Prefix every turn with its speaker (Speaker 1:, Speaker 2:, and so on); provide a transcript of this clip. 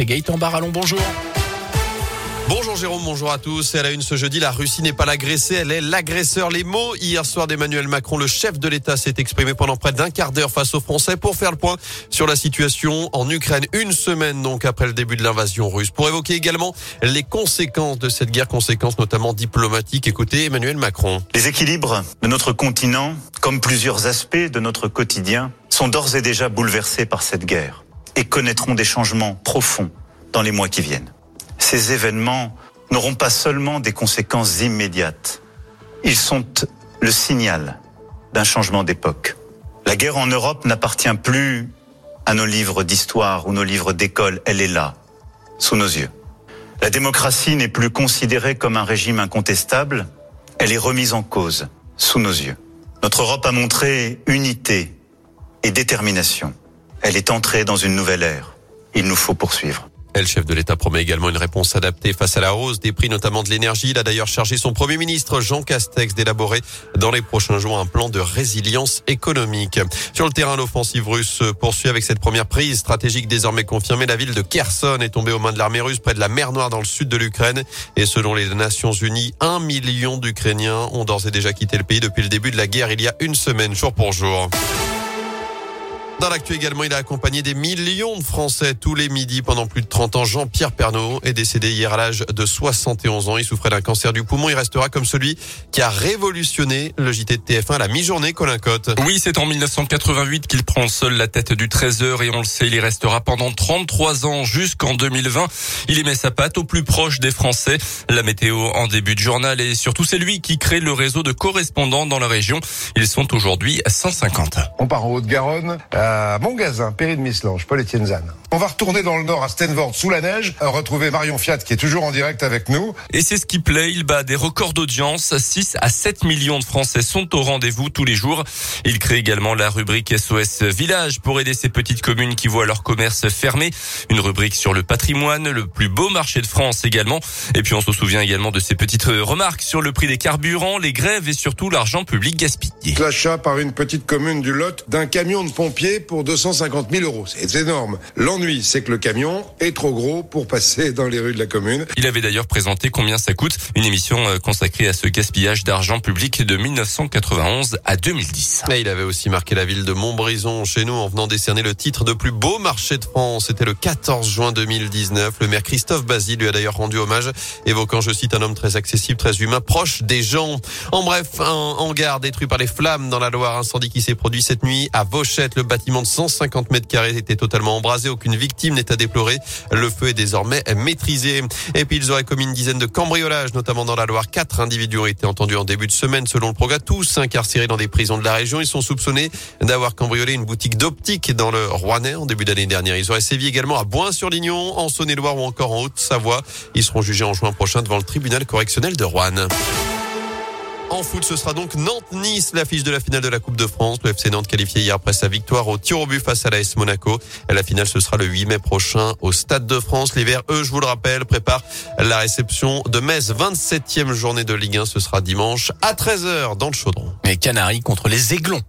Speaker 1: et Gaëtan Barallon. Bonjour.
Speaker 2: Bonjour Jérôme, bonjour à tous. Et à la une ce jeudi, la Russie n'est pas l'agressée, elle est l'agresseur. Les mots hier soir d'Emmanuel Macron, le chef de l'État, s'est exprimé pendant près d'un quart d'heure face aux Français pour faire le point sur la situation en Ukraine. Une semaine donc après le début de l'invasion russe. Pour évoquer également les conséquences de cette guerre, conséquences notamment diplomatiques. Écoutez Emmanuel Macron.
Speaker 3: Les équilibres de notre continent, comme plusieurs aspects de notre quotidien, sont d'ores et déjà bouleversés par cette guerre et connaîtront des changements profonds dans les mois qui viennent ces événements n'auront pas seulement des conséquences immédiates, ils sont le signal d'un changement d'époque. La guerre en Europe n'appartient plus à nos livres d'histoire ou nos livres d'école, elle est là, sous nos yeux. La démocratie n'est plus considérée comme un régime incontestable, elle est remise en cause, sous nos yeux. Notre Europe a montré unité et détermination. Elle est entrée dans une nouvelle ère. Il nous faut poursuivre.
Speaker 2: Le chef de l'État promet également une réponse adaptée face à la hausse des prix, notamment de l'énergie. Il a d'ailleurs chargé son Premier ministre, Jean Castex, d'élaborer dans les prochains jours un plan de résilience économique. Sur le terrain, l'offensive russe poursuit avec cette première prise stratégique désormais confirmée. La ville de Kherson est tombée aux mains de l'armée russe près de la mer Noire dans le sud de l'Ukraine. Et selon les Nations Unies, un million d'Ukrainiens ont d'ores et déjà quitté le pays depuis le début de la guerre il y a une semaine, jour pour jour. Dans l'actu également, il a accompagné des millions de Français tous les midis pendant plus de 30 ans. Jean-Pierre Pernaud est décédé hier à l'âge de 71 ans. Il souffrait d'un cancer du poumon. Il restera comme celui qui a révolutionné le JT de TF1 à la mi-journée, Colin Cotte.
Speaker 4: Oui, c'est en 1988 qu'il prend seul la tête du 13h et on le sait, il y restera pendant 33 ans jusqu'en 2020. Il aimait sa patte au plus proche des Français. La météo en début de journal et surtout c'est lui qui crée le réseau de correspondants dans la région. Ils sont aujourd'hui 150.
Speaker 5: On part en Haute-Garonne à Montgazin, Péry de Mislange, Paul Etienne Zan. On va retourner dans le nord à Stenvord sous la neige, retrouver Marion Fiat qui est toujours en direct avec nous.
Speaker 4: Et c'est ce qui plaît, il bat des records d'audience. 6 à 7 millions de Français sont au rendez-vous tous les jours. Il crée également la rubrique SOS Village pour aider ces petites communes qui voient leur commerce fermé. Une rubrique sur le patrimoine, le plus beau marché de France également. Et puis on se souvient également de ces petites remarques sur le prix des carburants, les grèves et surtout l'argent public gaspillé.
Speaker 5: L'achat par une petite commune du Lot d'un camion de pompiers pour 250 000 euros. C'est énorme. L'ennui, c'est que le camion est trop gros pour passer dans les rues de la commune.
Speaker 4: Il avait d'ailleurs présenté combien ça coûte, une émission euh, consacrée à ce gaspillage d'argent public de 1991 à 2010.
Speaker 2: Et il avait aussi marqué la ville de Montbrison chez nous en venant décerner le titre de plus beau marché de France. C'était le 14 juin 2019. Le maire Christophe Basile lui a d'ailleurs rendu hommage, évoquant, je cite, un homme très accessible, très humain, proche des gens. En bref, un hangar détruit par les flammes dans la Loire, incendie qui s'est produit cette nuit à Vauchette. Le bâtiment de 150 mètres carrés était totalement embrasé. Aucune victime n'est à déplorer. Le feu est désormais maîtrisé. Et puis ils auraient commis une dizaine de cambriolages, notamment dans la Loire. Quatre individus ont été entendus en début de semaine, selon le progrès. Tous incarcérés dans des prisons de la région. Ils sont soupçonnés d'avoir cambriolé une boutique d'optique dans le Rouennais en début d'année dernière. Ils auraient sévi également à Boin-sur-Lignon, en Saône-et-Loire ou encore en Haute-Savoie. Ils seront jugés en juin prochain devant le tribunal correctionnel de Rouen. En foot, ce sera donc Nantes-Nice, l'affiche de la finale de la Coupe de France. Le FC Nantes qualifié hier après sa victoire au tir au but face à l'AS Monaco. La finale, ce sera le 8 mai prochain au Stade de France. L'hiver, eux, je vous le rappelle, prépare la réception de Metz. 27e journée de Ligue 1. Ce sera dimanche à 13h dans le Chaudron.
Speaker 1: Et Canaries contre les Aiglons.